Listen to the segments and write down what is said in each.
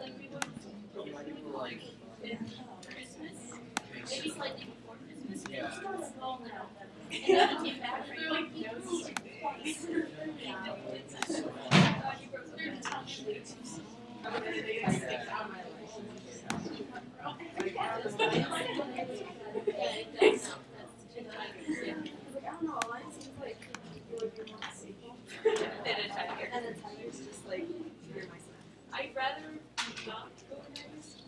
like we would Like, Christmas, maybe slightly before Christmas, we Yeah. were still small now. And then we came back, we were like, no, it's like twice. God, you broke through the tongue and way too soon. Yeah, it does. I don't know, mine seems like it would be more stable. Than a tiger. And the tiger's just like, you're my son. I'd rather not go next.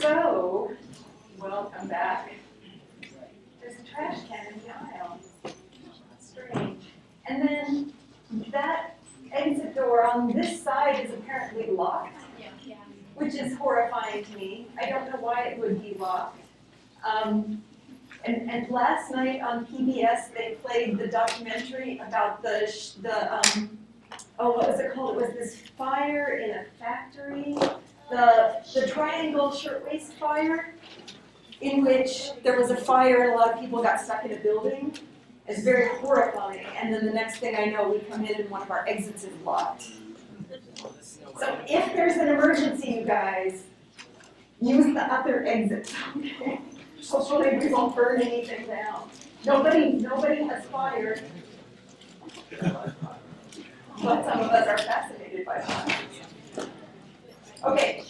So, welcome back. There's a trash can in the aisle. Strange. And then that exit door on this side is apparently locked, which is horrifying to me. I don't know why it would be locked. Um, and, and last night on PBS, they played the documentary about the, sh- the, um, oh, what was it called? It was this fire in a factory the, the Triangle Shirtwaist Fire, in which there was a fire and a lot of people got stuck in a building. It's very horrifying, and then the next thing I know, we come in and one of our exits is locked. So if there's an emergency, you guys, use the other exit, okay? Hopefully we won't burn anything down. Nobody, nobody has fire. But some of us are fascinated by fire. Okay.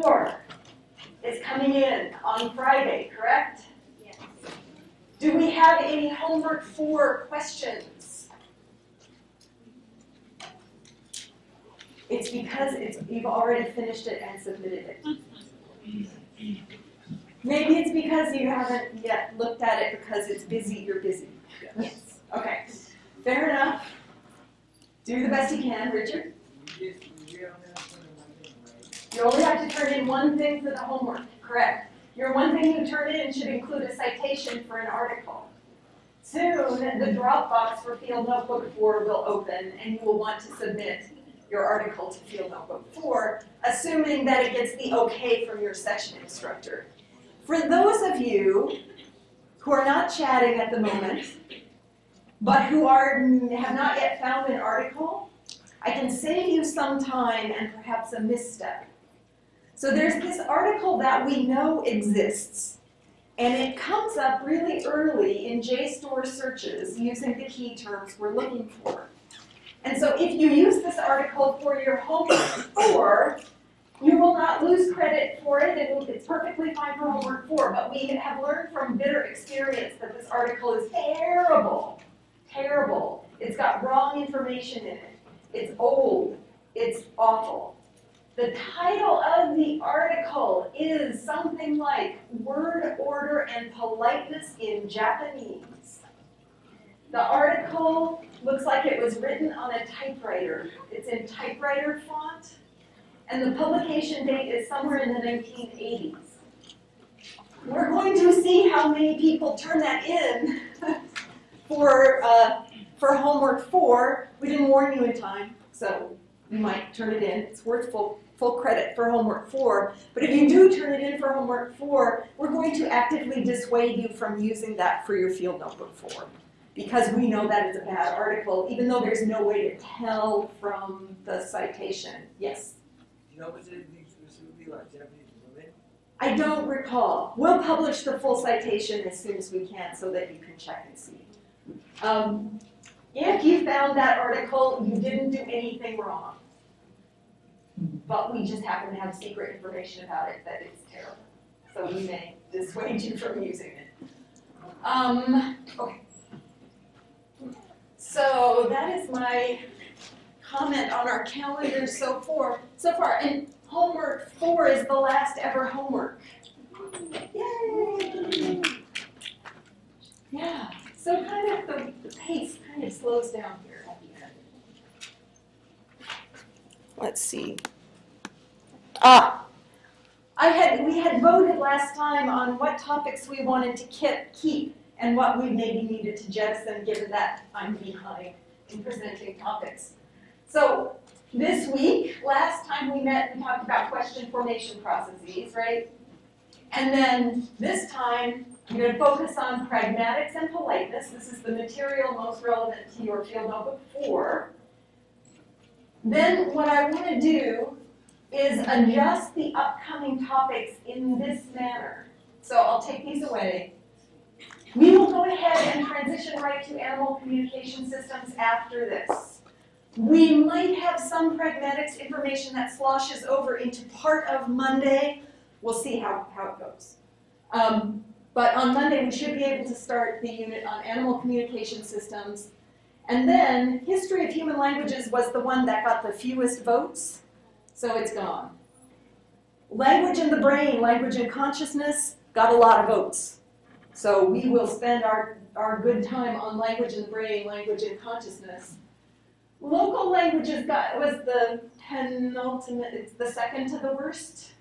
Homework four is coming in on Friday, correct? Yes. Do we have any homework four questions? It's because it's, you've already finished it and submitted it. Maybe it's because you haven't yet looked at it because it's busy, you're busy. Yes. Okay, fair enough. Do the best you can, Richard. You only have to turn in one thing for the homework, correct? Your one thing you turn in should include a citation for an article. Soon, the Dropbox for Field Notebook 4 will open and you will want to submit your article to Field Notebook 4, assuming that it gets the okay from your section instructor. For those of you who are not chatting at the moment, but who are, have not yet found an article, I can save you some time and perhaps a misstep. So there's this article that we know exists, and it comes up really early in JSTOR searches using the key terms we're looking for. And so if you use this article for your homework four, you will not lose credit for it, it's perfectly fine for homework four, but we have learned from bitter experience that this article is terrible, terrible. It's got wrong information in it. It's old. It's awful. The title of the article is something like Word Order and Politeness in Japanese. The article looks like it was written on a typewriter. It's in typewriter font, and the publication date is somewhere in the 1980s. We're going to see how many people turn that in for, uh, for homework four. We didn't warn you in time, so you might turn it in. It's worth full, full credit for homework four. But if you do turn it in for homework four, we're going to actively dissuade you from using that for your field notebook four. Because we know that is a bad article, even though there's no way to tell from the citation. Yes? You know what it is specifically like Japanese women? I don't recall. We'll publish the full citation as soon as we can so that you can check and see. Um, if you found that article, you didn't do anything wrong. But we just happen to have secret information about it that is terrible. So we may dissuade you from using it. Um, okay. So that is my comment on our calendar so far. So far, and homework four is the last ever homework. Yay! Yeah. So kind of the, pace kind of slows down here at the end. Let's see. Ah, I had we had voted last time on what topics we wanted to keep, and what we maybe needed to jettison, given that I'm behind in presenting topics. So this week, last time we met, we talked about question formation processes, right? And then this time, I'm gonna focus on pragmatics and politeness. This is the material most relevant to your field notebook four. Then what I wanna do is adjust the upcoming topics in this manner. So I'll take these away. We will go ahead and transition right to animal communication systems after this. We might have some pragmatics information that sloshes over into part of Monday. We'll see how, how it goes. Um, but on Monday, we should be able to start the unit on animal communication systems. And then, history of human languages was the one that got the fewest votes, so it's gone. Language in the brain, language and consciousness, got a lot of votes. So we will spend our, our good time on language in the brain, language and consciousness. Local languages got, was the penultimate, it's the second to the worst.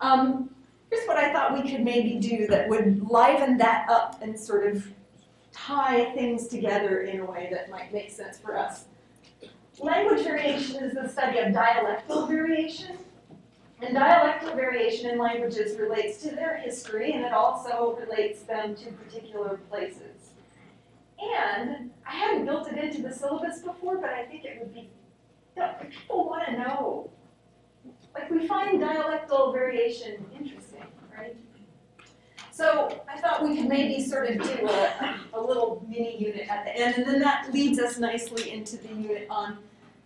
Um, here's what I thought we could maybe do that would liven that up and sort of tie things together in a way that might make sense for us. Language variation is the study of dialectal variation. And dialectal variation in languages relates to their history and it also relates them to particular places. And I hadn't built it into the syllabus before, but I think it would be, people want to know. Like we find dialectal variation interesting, right? So I thought we could maybe sort of do a, a little mini unit at the end, and then that leads us nicely into the unit on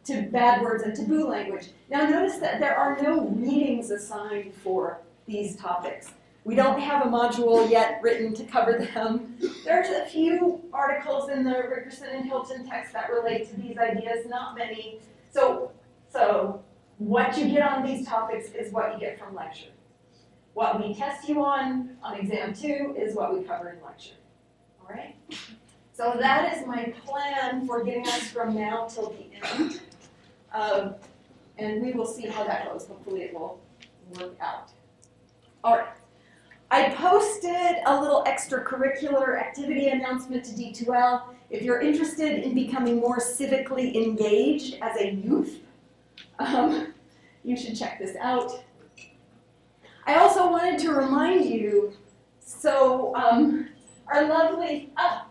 to bad words and taboo language. Now notice that there are no readings assigned for these topics. We don't have a module yet written to cover them. There's a few articles in the Rickerson and Hilton text that relate to these ideas, not many. So, so what you get on these topics is what you get from lecture. What we test you on on exam two is what we cover in lecture. All right? So that is my plan for getting us from now till the end. Um, and we will see how that goes. Hopefully it will work out. All right. I posted a little extracurricular activity announcement to D2L. If you're interested in becoming more civically engaged as a youth, um, you should check this out. I also wanted to remind you, so um, our lovely, ah,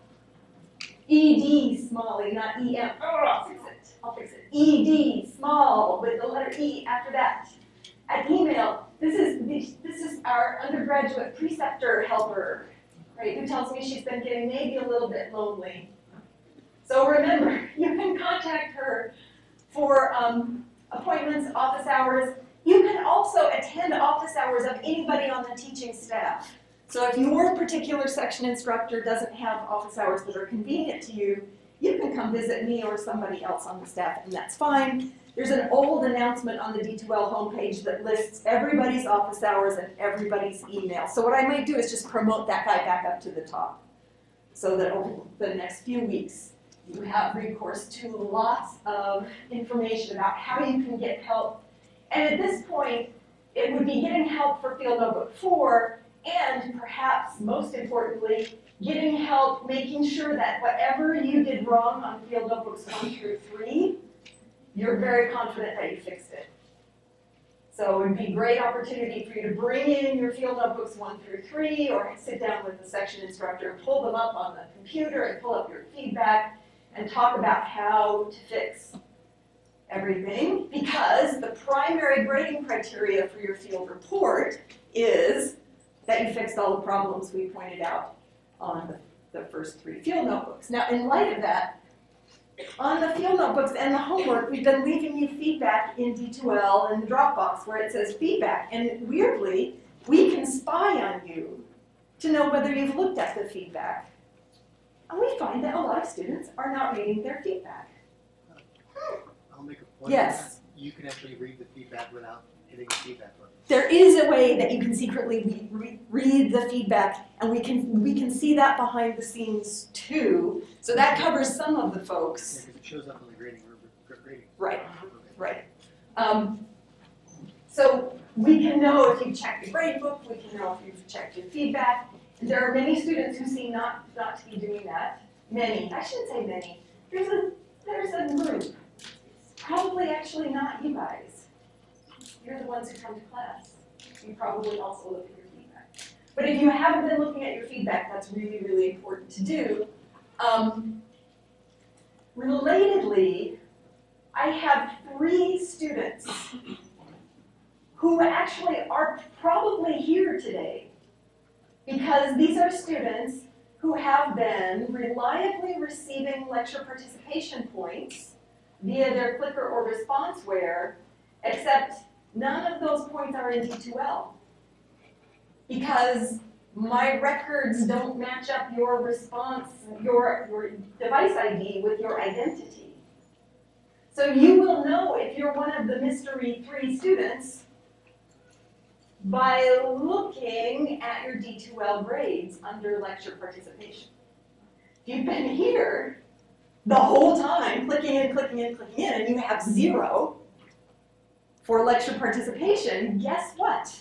ED Smalley, not EM, oh, I'll fix it, I'll fix it. ED small with the letter E after that. At email, this is, this is our undergraduate preceptor helper, right, who tells me she's been getting maybe a little bit lonely. So remember, you can contact her for um, appointments, office hours. You can also attend office hours of anybody on the teaching staff. So if your particular section instructor doesn't have office hours that are convenient to you, you can come visit me or somebody else on the staff, and that's fine. There's an old announcement on the D2L homepage that lists everybody's office hours and everybody's email. So what I might do is just promote that guy back up to the top. So that over the next few weeks, you have recourse to lots of information about how you can get help. And at this point, it would be getting help for Field Notebook 4, and perhaps most importantly, getting help making sure that whatever you did wrong on Field Notebooks 1 through 3, you're very confident that you fixed it. So it would be a great opportunity for you to bring in your field notebooks one through three, or sit down with the section instructor and pull them up on the computer and pull up your feedback and talk about how to fix everything. Because the primary grading criteria for your field report is that you fixed all the problems we pointed out on the, the first three field notebooks. Now, in light of that, on the field notebooks and the homework, we've been leaving you feedback in D2L and the Dropbox where it says feedback. And weirdly, we can spy on you to know whether you've looked at the feedback. And we find that a lot of students are not reading their feedback. I'll make a point. Yes. You can actually read the feedback without hitting the feedback. There is a way that you can secretly re- re- read the feedback, and we can we can see that behind the scenes too. So that covers some of the folks. Yeah, because it shows up on the grading. Right. Right. Um, so we can know if you've checked your grade book, we can know if you've checked your feedback. There are many students who seem not, not to be doing that. Many, I shouldn't say many. There's a, there's a group. Probably actually not you guys. You're the ones who come to class. You probably also look at your feedback. But if you haven't been looking at your feedback, that's really, really important to do. Um, relatedly, I have three students who actually are probably here today because these are students who have been reliably receiving lecture participation points via their clicker or responseware, except none of those points are in D2L. Because my records don't match up your response, your, your device ID with your identity. So you will know if you're one of the mystery three students by looking at your D2L grades under lecture participation. If you've been here the whole time, clicking in, clicking in, clicking in, and you have zero for lecture participation, guess what?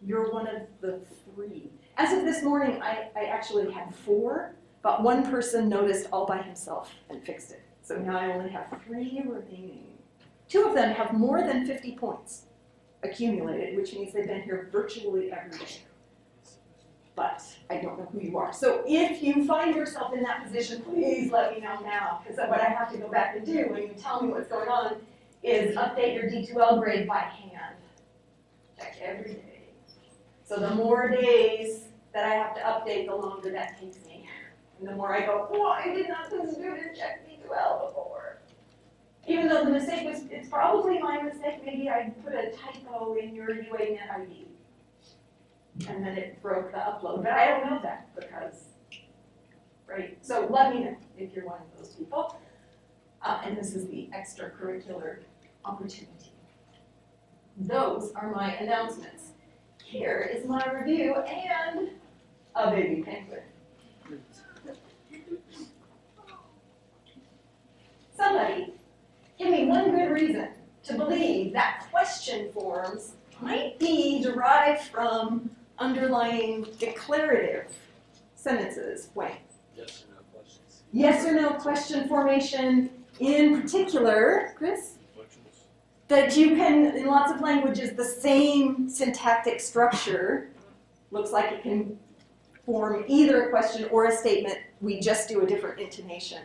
You're one of the three. As of this morning, I, I actually had four, but one person noticed all by himself and fixed it. So now I only have three remaining. Two of them have more than 50 points accumulated, which means they've been here virtually every day. But I don't know who you are. So if you find yourself in that position, please let me know now, because what I have to go back and do when you tell me what's going on is update your D2L grade by hand. Check every day. So the more days that I have to update, the longer that takes me. And the more I go, why did not this student check D2L before? Even though the mistake was, it's probably my mistake, maybe I put a typo in your UANet ID. And then it broke the upload, but I don't know that because, right? So let me know if you're one of those people. Uh, and this is the extracurricular opportunity. Those are my announcements. Here is my review and a baby penguin. Somebody, give me one good reason to believe that question forms might be derived from underlying declarative sentences. Wait. Yes or no questions? Yes or no question formation in particular, Chris? That you can, in lots of languages, the same syntactic structure looks like it can form either a question or a statement. We just do a different intonation,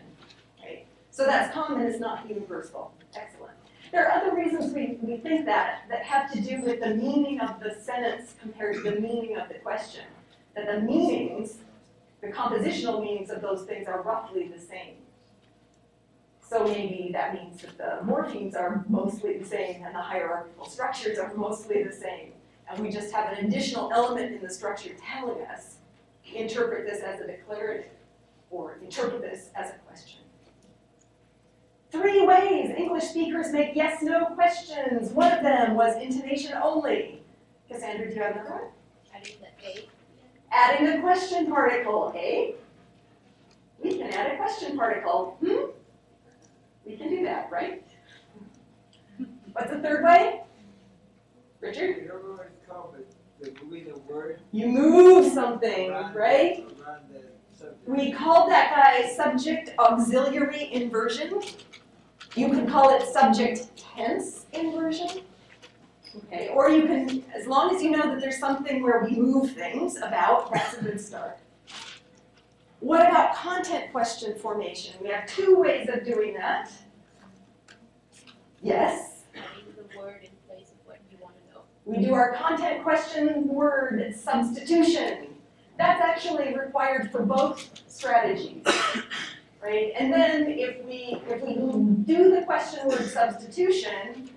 right? So that's common, it's not universal. Excellent. There are other reasons we, we think that that have to do with the meaning of the sentence compared to the meaning of the question. That the meanings, the compositional meanings of those things are roughly the same. So maybe that means that the morphemes are mostly the same and the hierarchical structures are mostly the same. And we just have an additional element in the structure telling us, interpret this as a declarative or interpret this as a question. Three ways English speakers make yes no questions. One of them was intonation only. Cassandra, do you have another one? Adding the A. Adding the question particle, A. We can add a question particle. Hmm? We can do that, right? What's the third way? Richard? You don't know what it's called, but the moving the word. You move something, around- right? Around. We called that guy subject auxiliary inversion. You can call it subject tense inversion. Okay, or you can, as long as you know that there's something where we move things about, that's a good start. What about content question formation? We have two ways of doing that. Yes, Adding the word in place of what you want to know. we do our content question word substitution. That's actually required for both strategies, right? And then if we, if we do the question word substitution,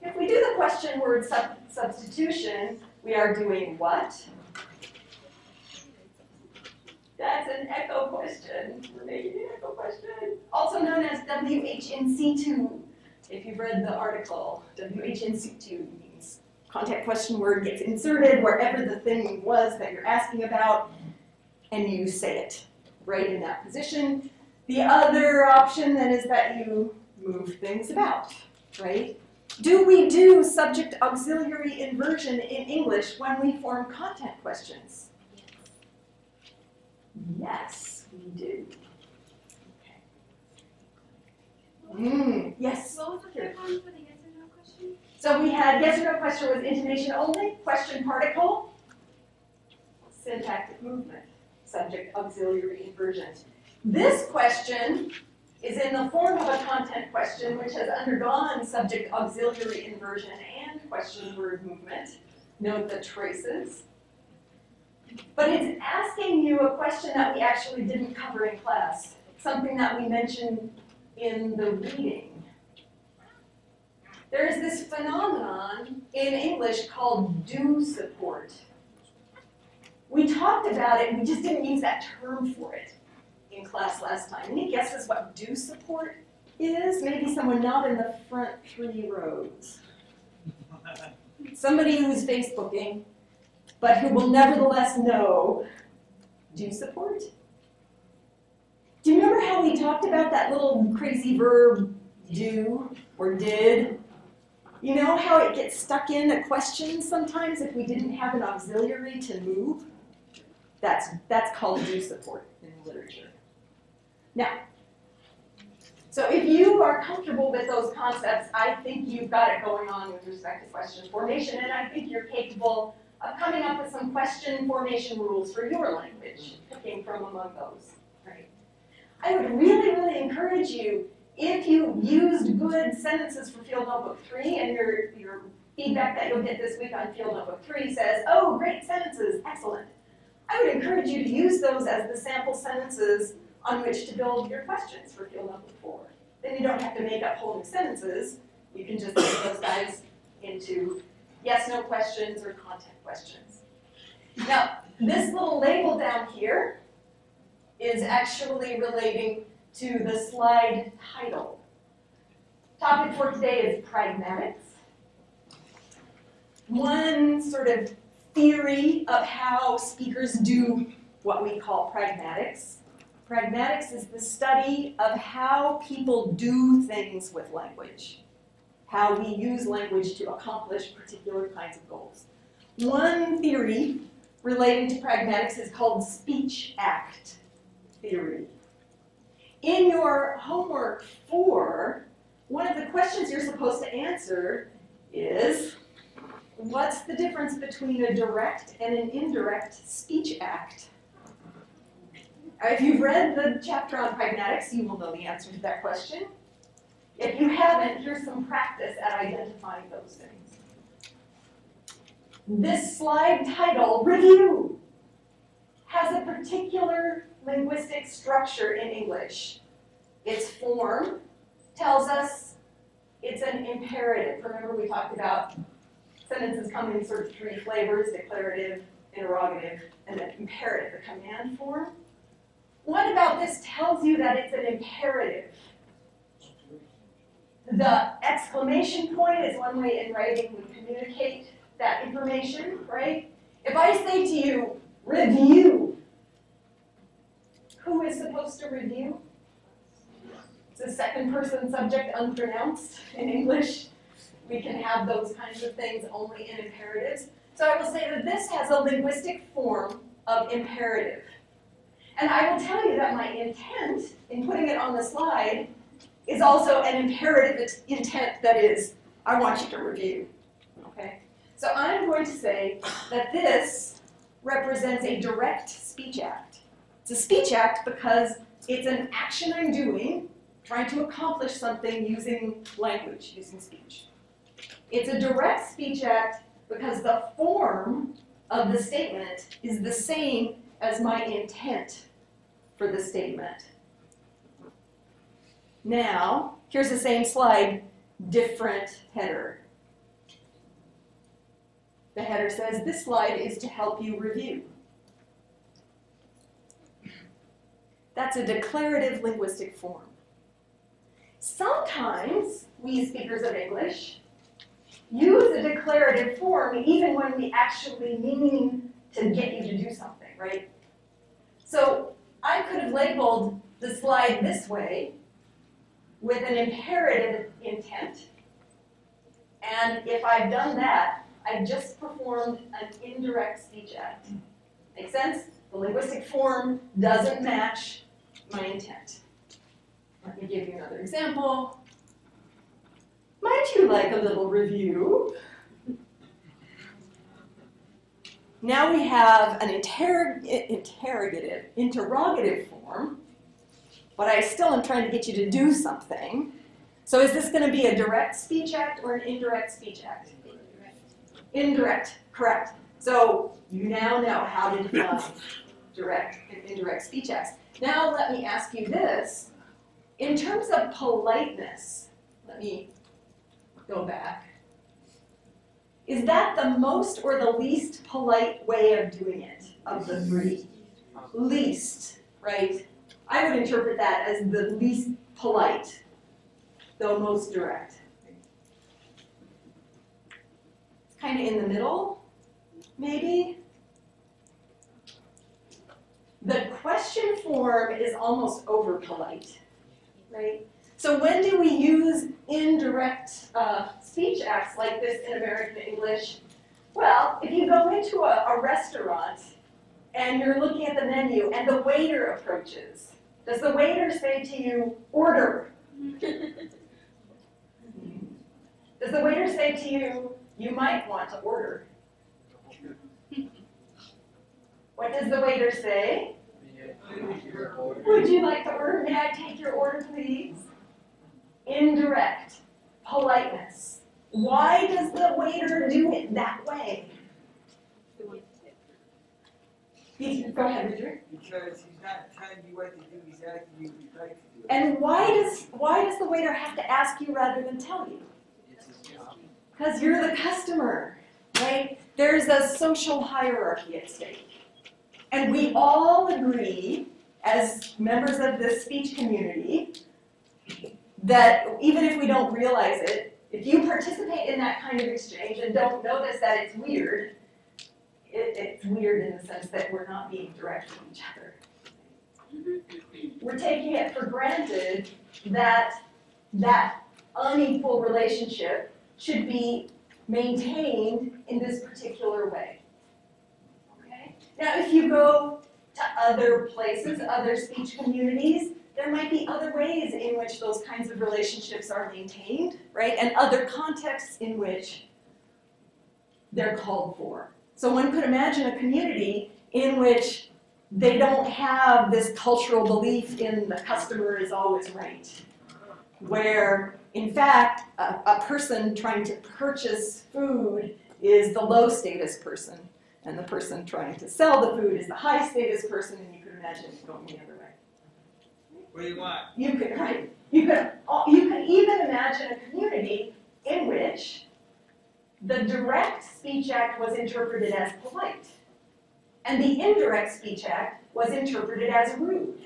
if we do the question word sub- substitution, we are doing what? That's an echo question. Echo question. Also known as WH in situ. If you've read the article, WH in situ means content question word gets inserted wherever the thing was that you're asking about, and you say it right in that position. The other option then is that you move things about, right? Do we do subject auxiliary inversion in English when we form content questions? Yes, we do. Okay. Mm, yes. What was the third one for the yes or no question? So we had yes or no question was intonation only, question particle. syntactic movement, subject auxiliary inversion. This question is in the form of a content question which has undergone subject auxiliary inversion and question word movement. Note the traces. But it's asking you a question that we actually didn't cover in class, something that we mentioned in the reading. There is this phenomenon in English called do support. We talked about it, we just didn't use that term for it in class last time. Any guesses what do support is? Maybe someone not in the front three rows. Somebody who's Facebooking, but who will nevertheless know do support. Do you remember how we talked about that little crazy verb do or did? You know how it gets stuck in a question sometimes if we didn't have an auxiliary to move? That's, that's called do support in literature. Now, so if you are comfortable with those concepts, I think you've got it going on with respect to question formation, and I think you're capable of coming up with some question formation rules for your language, picking from among those, right? I would really, really encourage you, if you used good sentences for Field Notebook 3 and your, your feedback that you'll get this week on Field Notebook 3 says, oh, great sentences, excellent. I would encourage you to use those as the sample sentences on which to build your questions for field number four. Then you don't have to make up whole new sentences. You can just make those guys into yes, no questions or content questions. Now, this little label down here is actually relating to the slide title. Topic for today is pragmatics. One sort of theory of how speakers do what we call pragmatics Pragmatics is the study of how people do things with language, how we use language to accomplish particular kinds of goals. One theory relating to pragmatics is called speech act theory. In your homework four, one of the questions you're supposed to answer is, what's the difference between a direct and an indirect speech act? If you've read the chapter on pragmatics, you will know the answer to that question. If you haven't, here's some practice at identifying those things. This slide title, Review, has a particular linguistic structure in English. Its form tells us it's an imperative. Remember we talked about sentences come in sort of three flavors, declarative, interrogative, and then imperative, the command form. What about this tells you that it's an imperative? The exclamation point is one way in writing we communicate that information, right? If I say to you, review, who is supposed to review? It's a second person subject unpronounced in English. We can have those kinds of things only in imperatives. So I will say that this has a linguistic form of imperative. And I will tell you that my intent in putting it on the slide is also an imperative intent that is, I want you to review. Okay? So I'm going to say that this represents a direct speech act. It's a speech act because it's an action I'm doing trying to accomplish something using language, using speech. It's a direct speech act because the form of the statement is the same as my intent for the statement. Now, here's the same slide, different header. The header says, this slide is to help you review. That's a declarative linguistic form. Sometimes we speakers of English use a declarative form even when we actually mean to get you to do something, right? So I could have labeled the slide this way with an imperative intent. And if I've done that, I've just performed an indirect speech act. Make sense? The linguistic form doesn't match my intent. Let me give you another example. Might you like a little review? now we have an interrog- interrogative, interrogative form, but I still am trying to get you to do something. So is this going to be a direct speech act or an indirect speech act? Indirect, correct. So you now know how to define direct and indirect speech acts. Now let me ask you this. In terms of politeness, let me go back. Is that the most or the least polite way of doing it of the three? Least, right? I would interpret that as the least polite, though most direct. It's Kind of in the middle, maybe? The question form is almost over polite, right? So when do we use indirect uh, speech acts like this in American English? Well, if you go into a, a restaurant and you're looking at the menu and the waiter approaches, does the waiter say to you, order? Does the waiter say to you, you might want to order? What does the waiter say? Would you like to order? May I take your order, please? Indirect politeness. Why does the waiter do it that way? He's- Go ahead, Richard. Because he's not telling you what to do, he's asking you if you'd like to do it. And why does why does the waiter have to ask you rather than tell you? It's his job. Because you're the customer, right? There's a social hierarchy at stake. And we all agree, as members of this speech community, that even if we don't realize it, if you participate in that kind of exchange and don't notice that it's weird, it, it's weird in the sense that we're not being direct with each other. We're taking it for granted that that unequal relationship should be maintained in this particular way. Okay? Now, if you go to other places, other speech communities, there might be other ways in which those kinds of relationships are maintained, right? And other contexts in which they're called for. So one could imagine a community in which they don't have this cultural belief in the customer is always right, where in fact, a, a person trying to purchase food is the low status person, and the person trying to sell the food is the high status person, and you could imagine it going the other way. What do you want? You could, right, you could, you could even imagine a community in which the direct speech act was interpreted as polite, and the indirect speech act was interpreted as rude.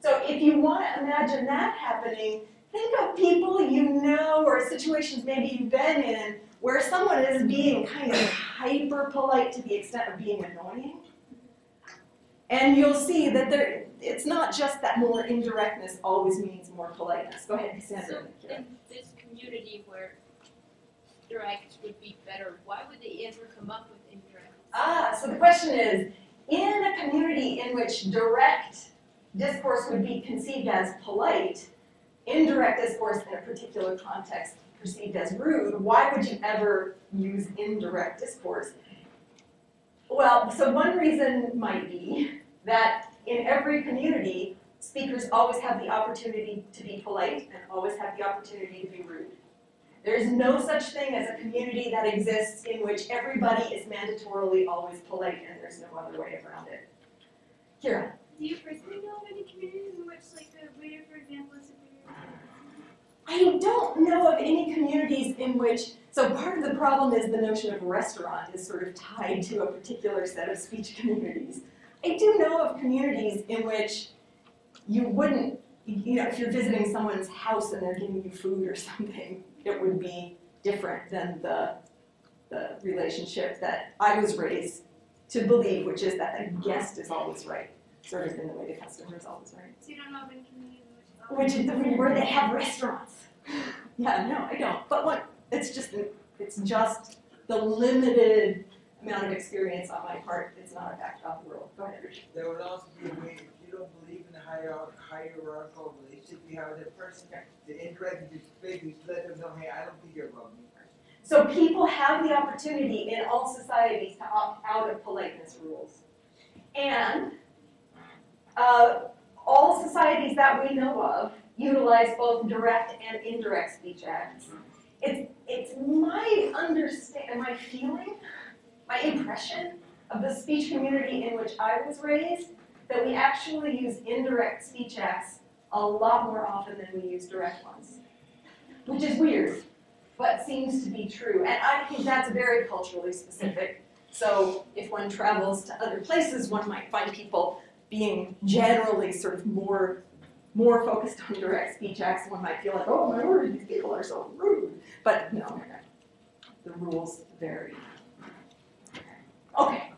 So if you want to imagine that happening, think of people you know or situations maybe you've been in where someone is being kind of hyper polite to the extent of being annoying. And you'll see that there, it's not just that more indirectness always means more politeness. Go ahead, Cassandra. So in this community where would be better, why would they ever come up with indirect? Ah, so the question is, in a community in which direct discourse would be conceived as polite, indirect discourse in a particular context perceived as rude, why would you ever use indirect discourse? Well, so one reason might be that in every community, speakers always have the opportunity to be polite and always have the opportunity to be rude. There is no such thing as a community that exists in which everybody is mandatorily always polite and there's no other way around it. Kira, Do you personally know of any communities in which, like, the waiter, for example, is? I don't know of any communities in which, so part of the problem is the notion of restaurant is sort of tied to a particular set of speech communities. I do know of communities in which you wouldn't, you know, if you're visiting someone's house and they're giving you food or something, it would be different than the, the relationship that I was raised to believe, which is that the guest is always right, sort of in the way the customer is always right. So you don't know of any in which is the where they have restaurants. Yeah, no, I don't. But what, it's just, it's just the limited amount of experience on my part. It's not a fact about the world. Go ahead, There would also be a way, if you don't believe in the hierarch- hierarchical relationship you have with that person, the indirect, you just basically let them know, hey, I don't think you're above me. So people have the opportunity in all societies to opt out of politeness rules. And uh, all societies that we know of utilize both direct and indirect speech acts. It's, it's my understand, my feeling, my impression of the speech community in which I was raised, that we actually use indirect speech acts a lot more often than we use direct ones. Which is weird, but seems to be true. And I think that's very culturally specific. So if one travels to other places, one might find people being generally sort of more more focused on direct speech acts. One might feel like, oh my word, these people are so rude. But no, the rules vary. Okay.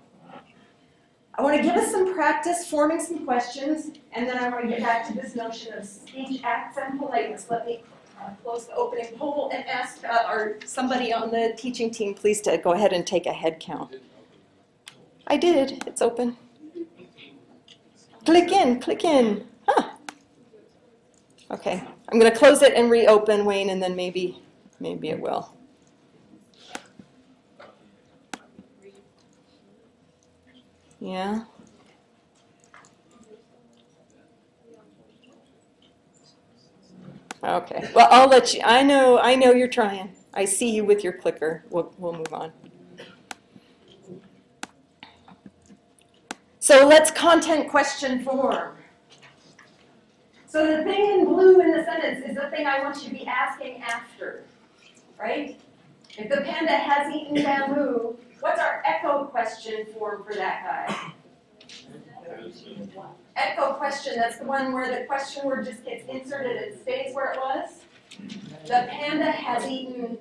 I want to give us some practice forming some questions, and then I want to get back to this notion of speech acts and politeness. Let me uh, close the opening poll and ask uh, our somebody on the teaching team, please, to go ahead and take a head count. I did. It's open. Click in. Click in. Huh. Okay. I'm going to close it and reopen, Wayne, and then maybe, maybe it will. Yeah. Okay. Well, I'll let you. I know. I know you're trying. I see you with your clicker. We'll, we'll move on. So let's content question form. So the thing in blue in the sentence is the thing I want you to be asking after, right? If the panda has eaten bamboo, what's our echo question form for that guy? Echo question, that's the one where the question word just gets inserted and stays where it was. The panda has eaten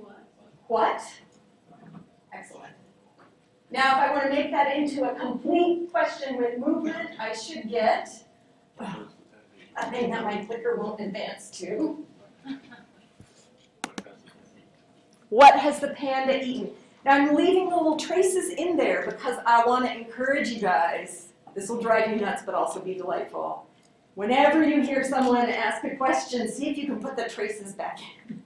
what? Excellent. Now, if I want to make that into a complete question with movement, I should get a thing that my clicker won't advance to. What has the panda eaten? Now I'm leaving the little traces in there because I want to encourage you guys. This will drive you nuts, but also be delightful. Whenever you hear someone ask a question, see if you can put the traces back in.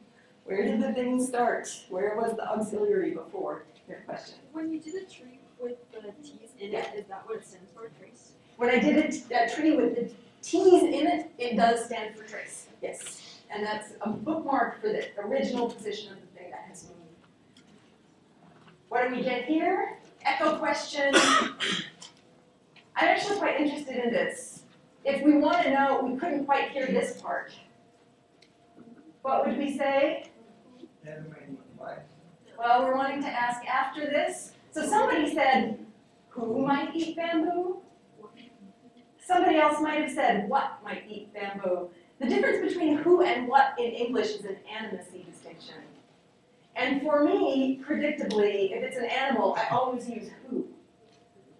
Where did the thing start? Where was the auxiliary before your question? When you did a tree with the T's in it, is that what it stands for, trace? When I did a, a tree with the T's in it, it does stand for trace. Yes. And that's a bookmark for the original position of the thing that has moved. What do we get here? Echo question. I'm actually quite interested in this. If we want to know, we couldn't quite hear this part. What would we say? Never mind what. Well, we're wanting to ask after this. So somebody said, who might eat bamboo? Somebody else might have said, what might eat bamboo? The difference between who and what in English is an animacy distinction. And for me, predictably, if it's an animal, I always use who.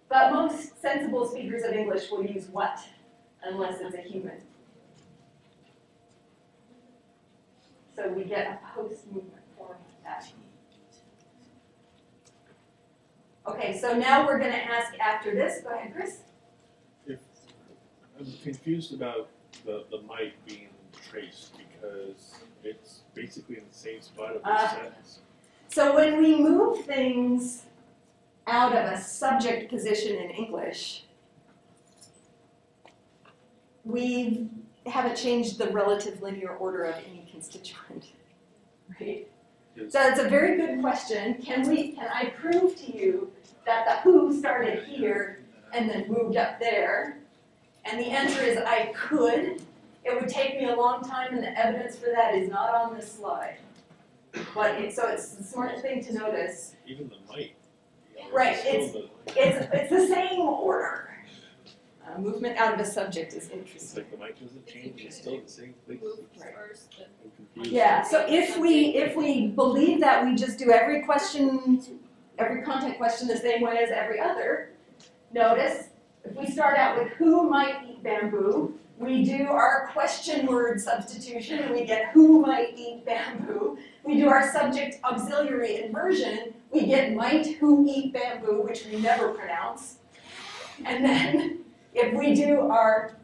But most sensible speakers of English will use what, unless it's a human. So we get a post-movement form of that. Okay, so now we're gonna ask after this, go ahead, Chris. I'm confused about the, the might being traced because it's basically in the same spot of the Uh, sentence. So when we move things out of a subject position in English, we haven't changed the relative linear order of any constituent, right? So it's a very good question. Can we, can I prove to you that the who started here and then moved up there? And the answer is I could. It would take me a long time and the evidence for that is not on this slide. But it, so it's the smart thing to notice. Even the might. Right, it's- the- It's, it's the same order. Uh, movement out of a subject is interesting. It's interesting. like the mic doesn't change, it's still the same place. Move I'm confused. Yeah, so if we, if we believe that we just do every question, every content question the same way as every other, notice, if we start out with who might eat bamboo, we do our question word substitution, and we get who might eat bamboo. We do our subject auxiliary inversion, we get might who eat bamboo, which we never pronounce. And then, if we do our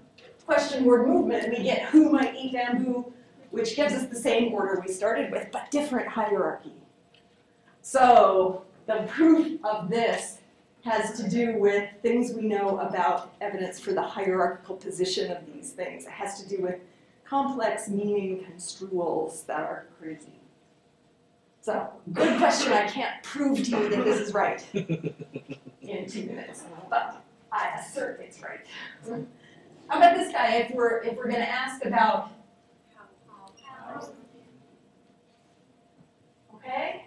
question word movement, we get who might eat bamboo, which gives us the same order we started with, but different hierarchy. So the proof of this has to do with things we know about evidence for the hierarchical position of these things. It has to do with complex meaning construals that are crazy. So, good question. I can't prove to you that this is right in two minutes, but I assert it's right. How about this guy? If we're if we're going to ask about, okay,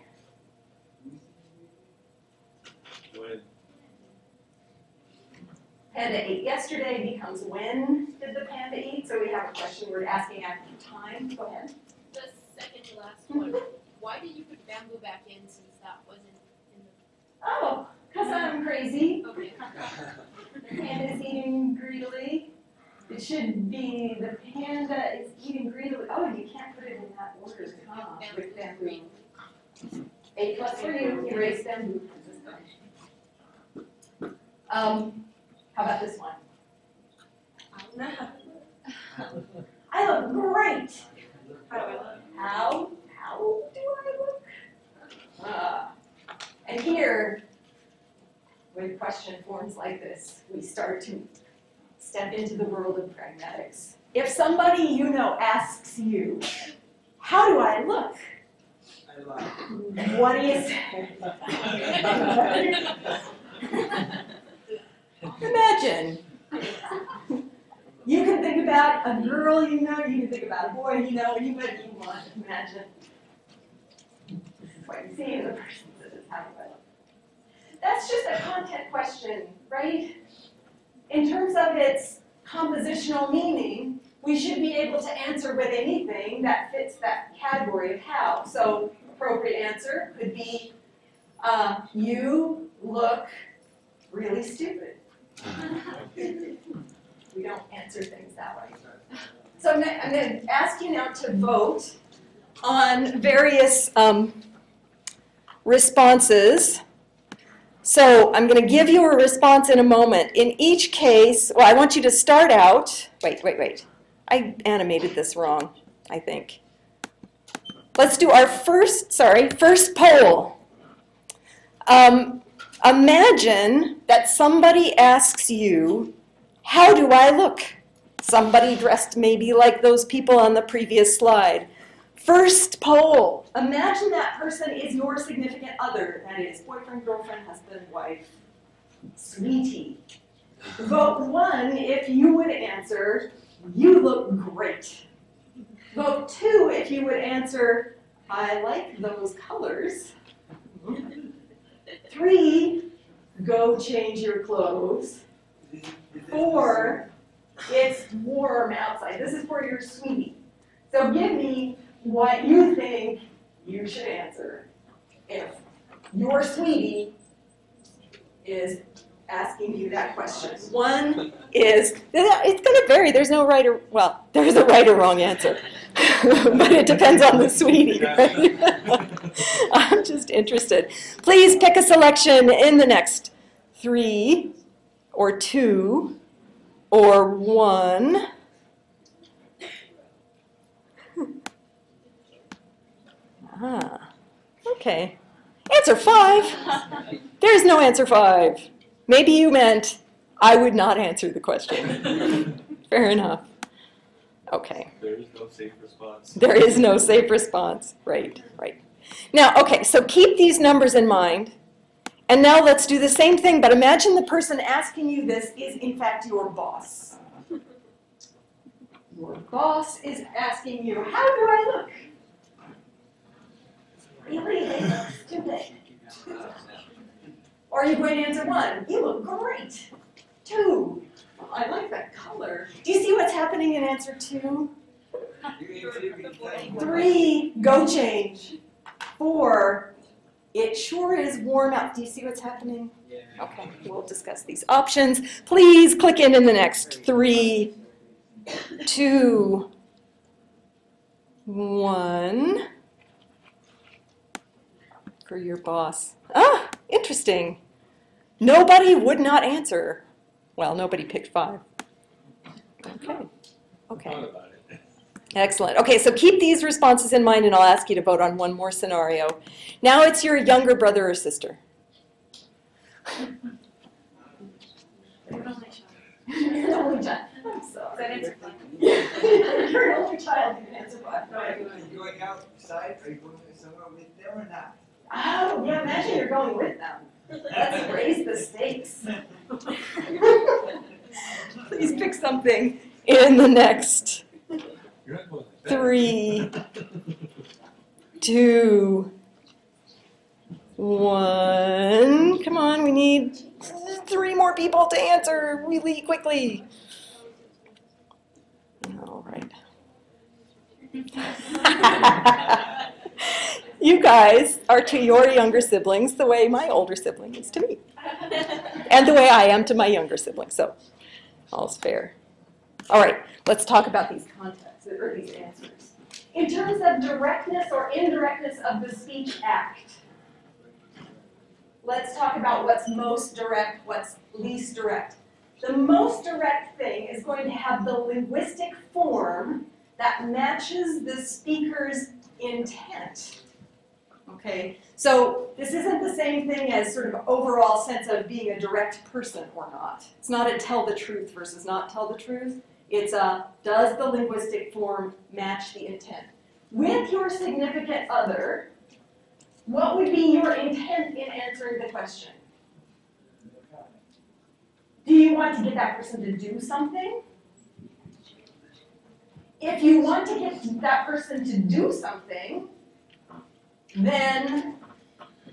panda ate yesterday becomes when did the panda eat? So we have a question we're asking after time. Go ahead. The second to last one, why did you put bamboo back in since that wasn't in the... Oh, because I'm crazy. the, okay. The panda is eating greedily. It should be the panda is eating greedily. Oh, you can't put it in that order, huh? With bamboo. A plus for you, erase bamboo. Um, how about this one? I look great. How do I look? How, how do I look? Uh, and here, with question forms like this, we start to step into the world of pragmatics. If somebody you know asks you, how do I look? I. What do you say? Imagine. You can think about a girl you know, you can think about a boy you know, anybody you want. Imagine. This is what you see in the person that is how do I look. That's just a content question, right? In terms of its compositional meaning, we should be able to answer with anything that fits that category of how. So, appropriate answer could be, uh, you look really stupid. we don't answer things that way. So I'm gonna, ask you now to vote on various um, responses. So I'm gonna give you a response in a moment. In each case, well, I want you to start out, wait, wait, wait. I animated this wrong, I think. Let's do our first, sorry, first poll. Um, imagine that somebody asks you, How do I look? Somebody dressed maybe like those people on the previous slide. First poll. Imagine that person is your significant other. That is boyfriend, girlfriend, husband, wife, sweetie. Vote one if you would answer, You look great. Vote two if you would answer, I like those colors. Three, go change your clothes. Is- is Four, it's warm outside. This is for your sweetie. So give me what you think you should answer if your sweetie is asking you that question. One is, it's going to vary. There's no right or, well, there's a right or wrong answer. but it depends on the sweetie, right? I'm just interested. Please pick a selection in the next three or two or one. Ah, okay. Answer five. There's no answer five. Maybe you meant I would not answer the question. Fair enough. Okay. there is no safe response. There is no safe response. Right, right. Now, okay, so keep these numbers in mind. And now let's do the same thing, but imagine the person asking you this is in fact your boss. Your boss is asking you, how do I look? Really, they look stupid. Or are you going to answer one? You look great. Two, "Oh, I like that color. Do you see what's happening in answer two? You answered every time. Three, go change. Four, it sure is warm out. Do you see what's happening? Yeah. Okay, we'll discuss these options. Please click in in the next three, two, one. For your boss. Ah, interesting. Nobody would not answer. Well, nobody picked five. Okay, okay. Thought about it. Excellent. Okay, so keep these responses in mind and I'll ask you to vote on one more scenario. Now it's your younger brother or sister. You're the only child. I'm sorry. That answer fine. You're an only child, you can answer five. Are you going outside, are you going somewhere with them or not? Oh, yeah, imagine you're going with them. Let's raise the stakes. Please pick something in the next You're not going three, two, one. Come on, we need three more people to answer really quickly. All right. you guys are to your younger siblings the way my older sibling is to me, and the way I am to my younger sibling. So, all's fair. All right, let's talk about these contexts or these answers. In terms of directness or indirectness of the speech act, let's talk about what's most direct, what's least direct. The most direct thing is going to have the linguistic form that matches the speaker's intent. Okay, so this isn't the same thing as sort of overall sense of being a direct person or not. It's not a tell the truth versus not tell the truth. It's a does the linguistic form match the intent? With your significant other, what would be your intent in answering the question? Do you want to get that person to do something? If you want to get that person to do something, then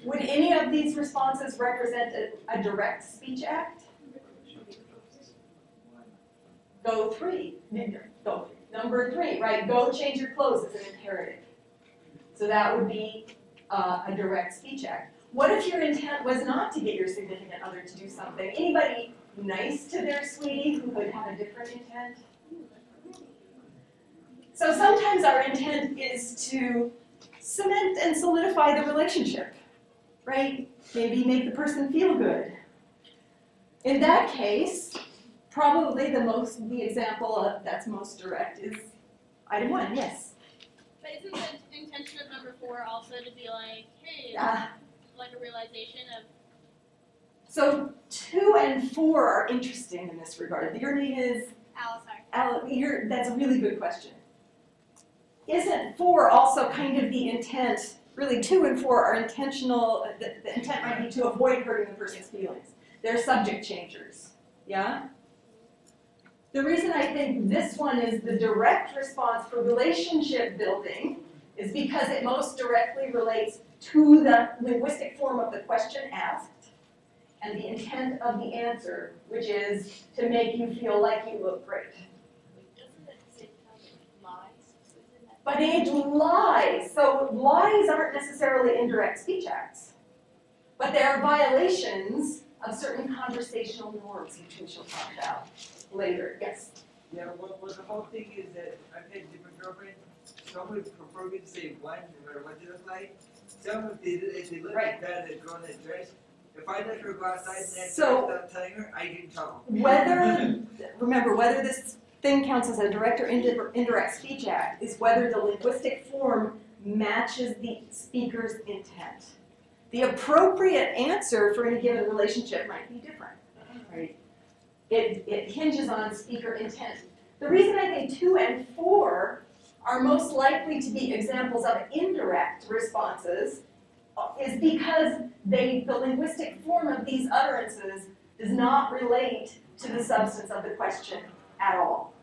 would any of these responses represent a, a direct speech act? Go three, go, number three, right, go change your clothes is an imperative. So that would be uh, a direct speech act. What if your intent was not to get your significant other to do something? Anybody nice to their sweetie who would have a different intent? So sometimes our intent is to cement and solidify the relationship, right? Maybe make the person feel good. In that case, probably the most, the example of that's most direct is item one, yes. But isn't the intention of number four also to be like, hey, Uh, like a realization of so two and four are interesting in this regard. Your name is Alice? Al, that's a really good question. Isn't four also kind of the intent, really two and four are intentional, the, the intent might be to avoid hurting the person's feelings. They're subject changers, yeah? The reason I think this one is the direct response for relationship building is because it most directly relates to the linguistic form of the question asked and the intent of the answer, which is to make you feel like you look great. But it lies. So lies aren't necessarily indirect speech acts. But they are violations of certain conversational norms, which we shall talk about later. Yes. Yeah, well, well, the whole thing is that I've had different girlfriends, some would prefer me to say one, no matter what they look like. Some if they, if they look Right. like that, they go in a dress. If I let her go outside and that's So- without telling her, I get in trouble. Whether, remember, whether this thing counts as a direct or indi- indirect speech act is whether the linguistic form matches the speaker's intent. The appropriate answer for any given relationship might be different, right? It, it hinges on speaker intent. The reason I think two and four are most likely to be examples of indirect responses uh, is because they, the linguistic form of these utterances does not relate to the substance of the question at all.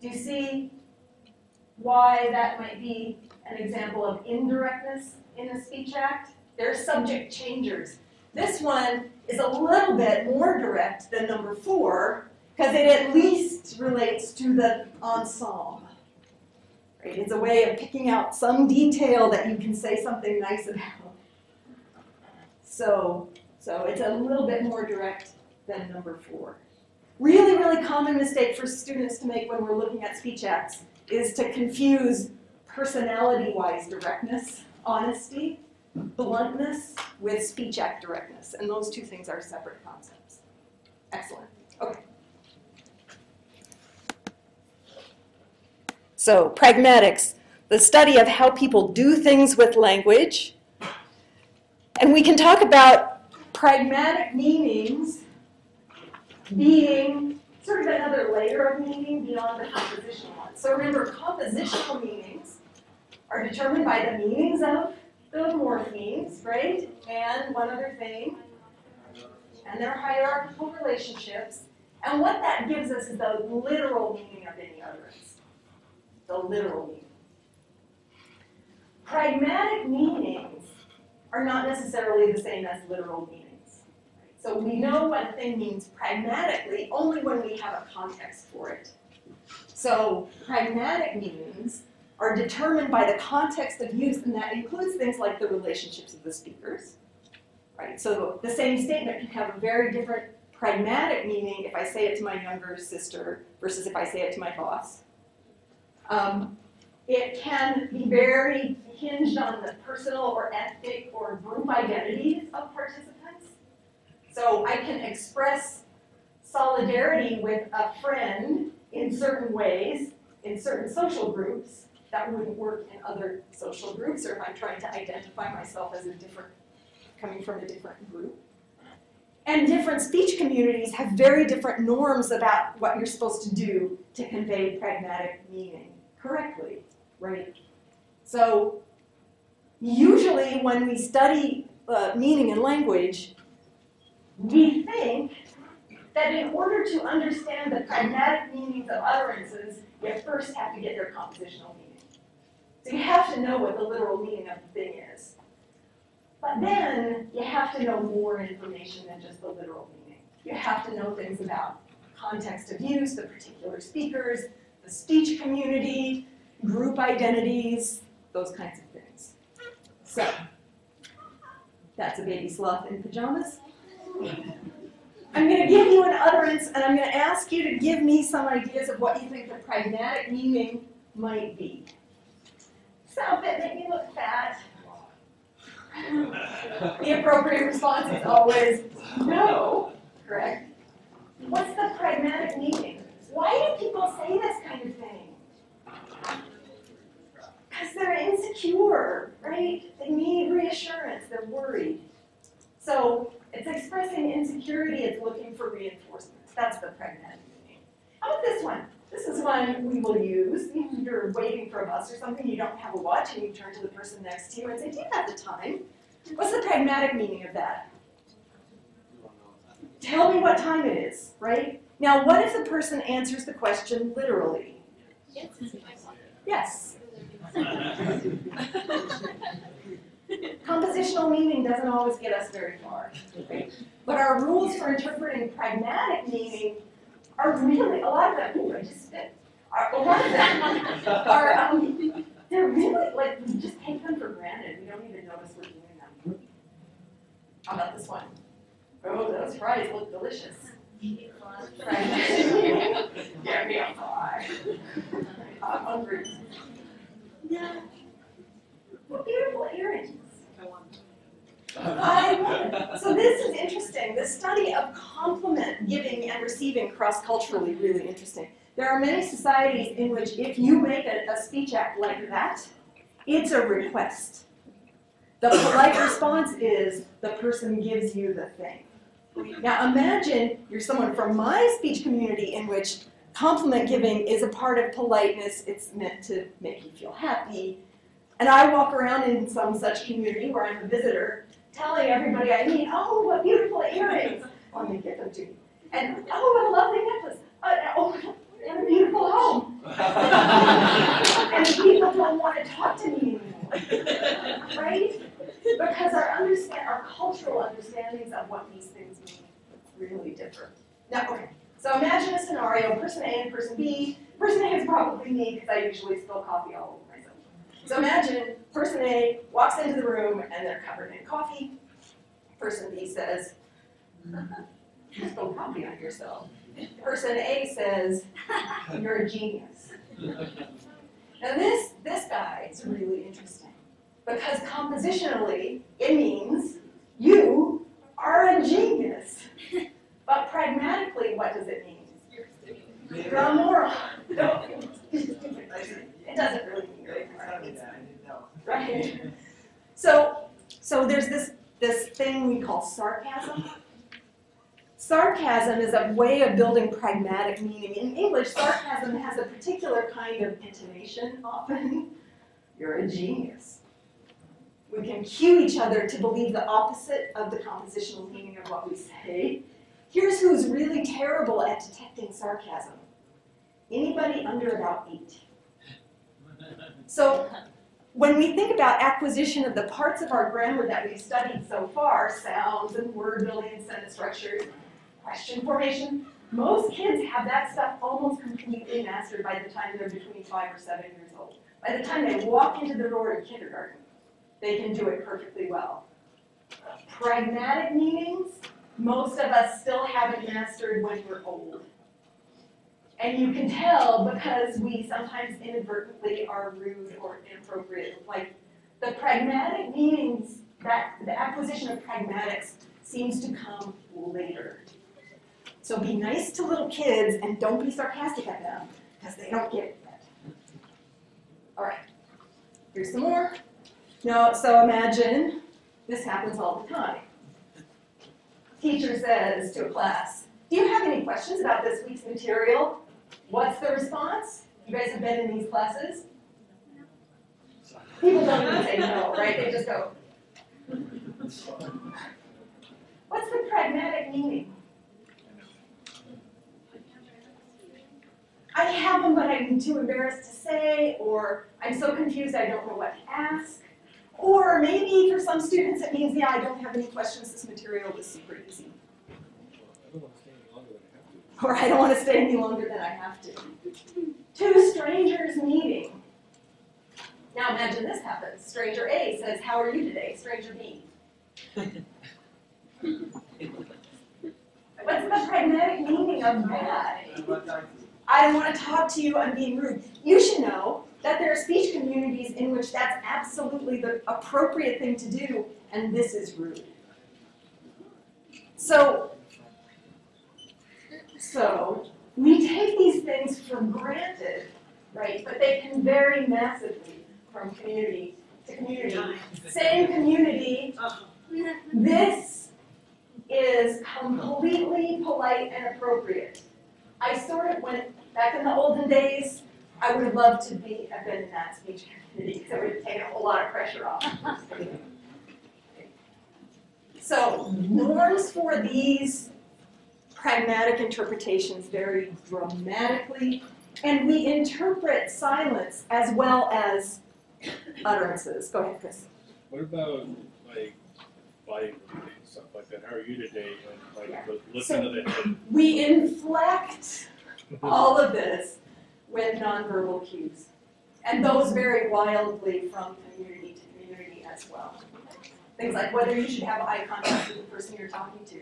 Do you see why that might be an example of indirectness in a speech act? They're subject changers. This one is a little bit more direct than number four because it at least relates to the ensemble. Right? It's a way of picking out some detail that you can say something nice about. So, so it's a little bit more direct than number four. Really, really common mistake for students to make when we're looking at speech acts is to confuse personality-wise directness, honesty, bluntness with speech act directness, and those two things are separate concepts. Excellent. Okay. So, pragmatics, the study of how people do things with language. And we can talk about pragmatic meanings being sort of another layer of meaning beyond the compositional one. So remember, compositional meanings are determined by the meanings of the morphemes, right? And one other thing, and their hierarchical relationships. And what that gives us is the literal meaning of any utterance. The literal meaning. Pragmatic meanings are not necessarily the same as literal meanings. Right? So we know what a thing means pragmatically only when we have a context for it. So pragmatic meanings are determined by the context of use, and that includes things like the relationships of the speakers. Right? So the same statement can have a very different pragmatic meaning if I say it to my younger sister versus if I say it to my boss. Um, it can be very hinged on the personal or ethnic or group identities of participants. So I can express solidarity with a friend in certain ways, in certain social groups, that wouldn't work in other social groups, or if I'm trying to identify myself as a different, coming from a different group. And different speech communities have very different norms about what you're supposed to do to convey pragmatic meaning correctly, right? So usually when we study uh, meaning in language, we think that in order to understand the pragmatic meanings of utterances, you first have to get their compositional meaning. So you have to know what the literal meaning of the thing is. But then you have to know more information than just the literal meaning. You have to know things about context of use, the particular speakers, the speech community, group identities, those kinds of things. So, that's a baby sloth in pajamas. I'm going to give you an utterance and I'm going to ask you to give me some ideas of what you think the pragmatic meaning might be. It, make me look fat. The appropriate response is always no, correct? What's the pragmatic meaning? Why do people say this kind of thing? Because they're insecure, right? They need reassurance, they're worried. So it's expressing insecurity, it's looking for reinforcements. That's the pragmatic meaning. How about this one? This is one we will use. You're waiting for a bus or something, you don't have a watch, and you turn to the person next to you and say, Do you have the time? What's the pragmatic meaning of that? Tell me what time it is, right? Now, what if the person answers the question literally? Yes. Compositional meaning doesn't always get us very far. right? But our rules for interpreting pragmatic meaning are really, a lot of them, ooh, I just spit. Are, a lot of them are, um, they're really, like, we just take them for granted. We don't even notice we're doing them. How about this one? Oh, those fries look delicious. Fries. Get me a fry. I'm hungry. Yeah. What beautiful earrings. I. So this is interesting. The study of compliment giving and receiving cross-culturally really interesting. There are many societies in which if you make a, a speech act like that, it's a request. The polite response is the person gives you the thing. Now imagine you're someone from my speech community in which compliment giving is a part of politeness. It's meant to make you feel happy. And I walk around in some such community where I'm a visitor, telling everybody I meet, oh, what beautiful earrings. Let me get them to you. And oh, what a lovely necklace. Uh, oh, and a beautiful home. and people don't want to talk to me anymore. Right? Because our understand our cultural understandings of what these things mean really differ. Now, okay. So imagine a scenario, person A and person B. Person A is probably me because I usually spill coffee all over. So imagine person A walks into the room and they're covered in coffee. Person B says, you spilled coffee on yourself. Person A says, you're a genius. Now this, this guy is really interesting because compositionally it means you are a genius. But pragmatically, what does it mean? A moron. It doesn't really mean. Right. So, so there's this, this thing we call sarcasm. Sarcasm is a way of building pragmatic meaning. In English, sarcasm has a particular kind of intonation often. You're a genius. We can cue each other to believe the opposite of the compositional meaning of what we say. Here's who's really terrible at detecting sarcasm. Anybody under about eight. So when we think about acquisition of the parts of our grammar that we've studied so far, sounds and word building and sentence structures, question formation, most kids have that stuff almost completely mastered by the time they're between five or seven years old. By the time they walk into the door of kindergarten, they can do it perfectly well. Pragmatic meanings, most of us still haven't mastered when we're old. And you can tell because we sometimes inadvertently are rude or inappropriate. Like the pragmatic meanings, that the acquisition of pragmatics seems to come later. So be nice to little kids and don't be sarcastic at them because they don't get it yet. All right, here's some more. No, so imagine this happens all the time. Teacher says to a class, do you have any questions about this week's material? What's the response? You guys have been in these classes? People don't even say no, right? They just go. What's the pragmatic meaning? I have them, but I'm too embarrassed to say, or I'm so confused I don't know what to ask. Or maybe for some students it means, yeah, I don't have any questions, this material is super easy. Well, I don't want to stay any longer than I have to. Or I don't want to stay any longer than I have to. Two strangers meeting. Now imagine this happens. Stranger A says, How are you today? Stranger B. What's the pragmatic meaning of that? I'm about to- I don't want to talk to you, I'm being rude. You should know that there are speech communities in which that's absolutely the appropriate thing to do, and this is rude. So, so we take these things for granted, right? But they can vary massively from community to community. Same community, this is completely polite and appropriate. I sort of went, back in the olden days, I would have loved to be, have been in that speech community, because it would taken a whole lot of pressure off. So norms for these pragmatic interpretations vary dramatically, and we interpret silence as well as utterances. Go ahead, Chris. What about like body movement and stuff like that? How are you today? And like the listen to the. We inflect all of this with nonverbal cues. And those vary wildly from community to community as well. Things like whether you should have eye contact with the person you're talking to.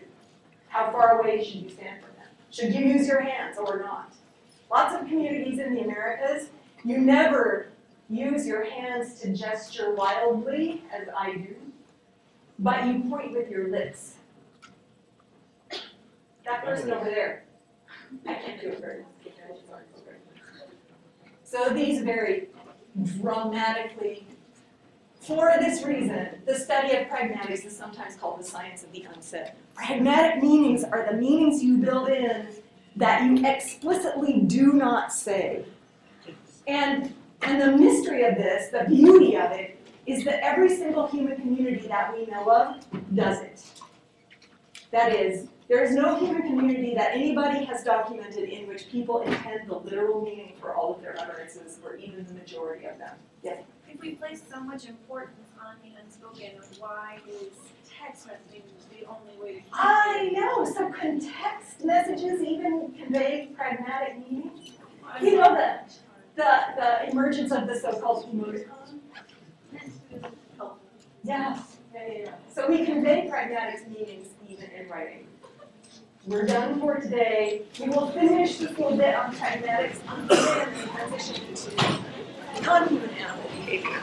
How far away should you stand from them? Should you use your hands or not? Lots of communities in the Americas, you never use your hands to gesture wildly, as I do, but you point with your lips. That person over there, I can't do it very well. So these vary dramatically. For this reason, the study of pragmatics is sometimes called the science of the unsaid. Pragmatic meanings are the meanings you build in that you explicitly do not say. And, and the mystery of this, the beauty of it, is that every single human community that we know of does it. That is, there is no human community that anybody has documented in which people intend the literal meaning for all of their utterances, or even the majority of them. Yes? If we place so much importance on the unspoken, why is text messaging the only way to I know, so can text messages even convey pragmatic meaning? You know the, the, the emergence of the so-called emoticon? Yeah, yeah, yeah, yeah. So we convey pragmatic meanings even in writing. We're done for today. We will finish this little bit on kinetics on and transition to non-human animal behavior.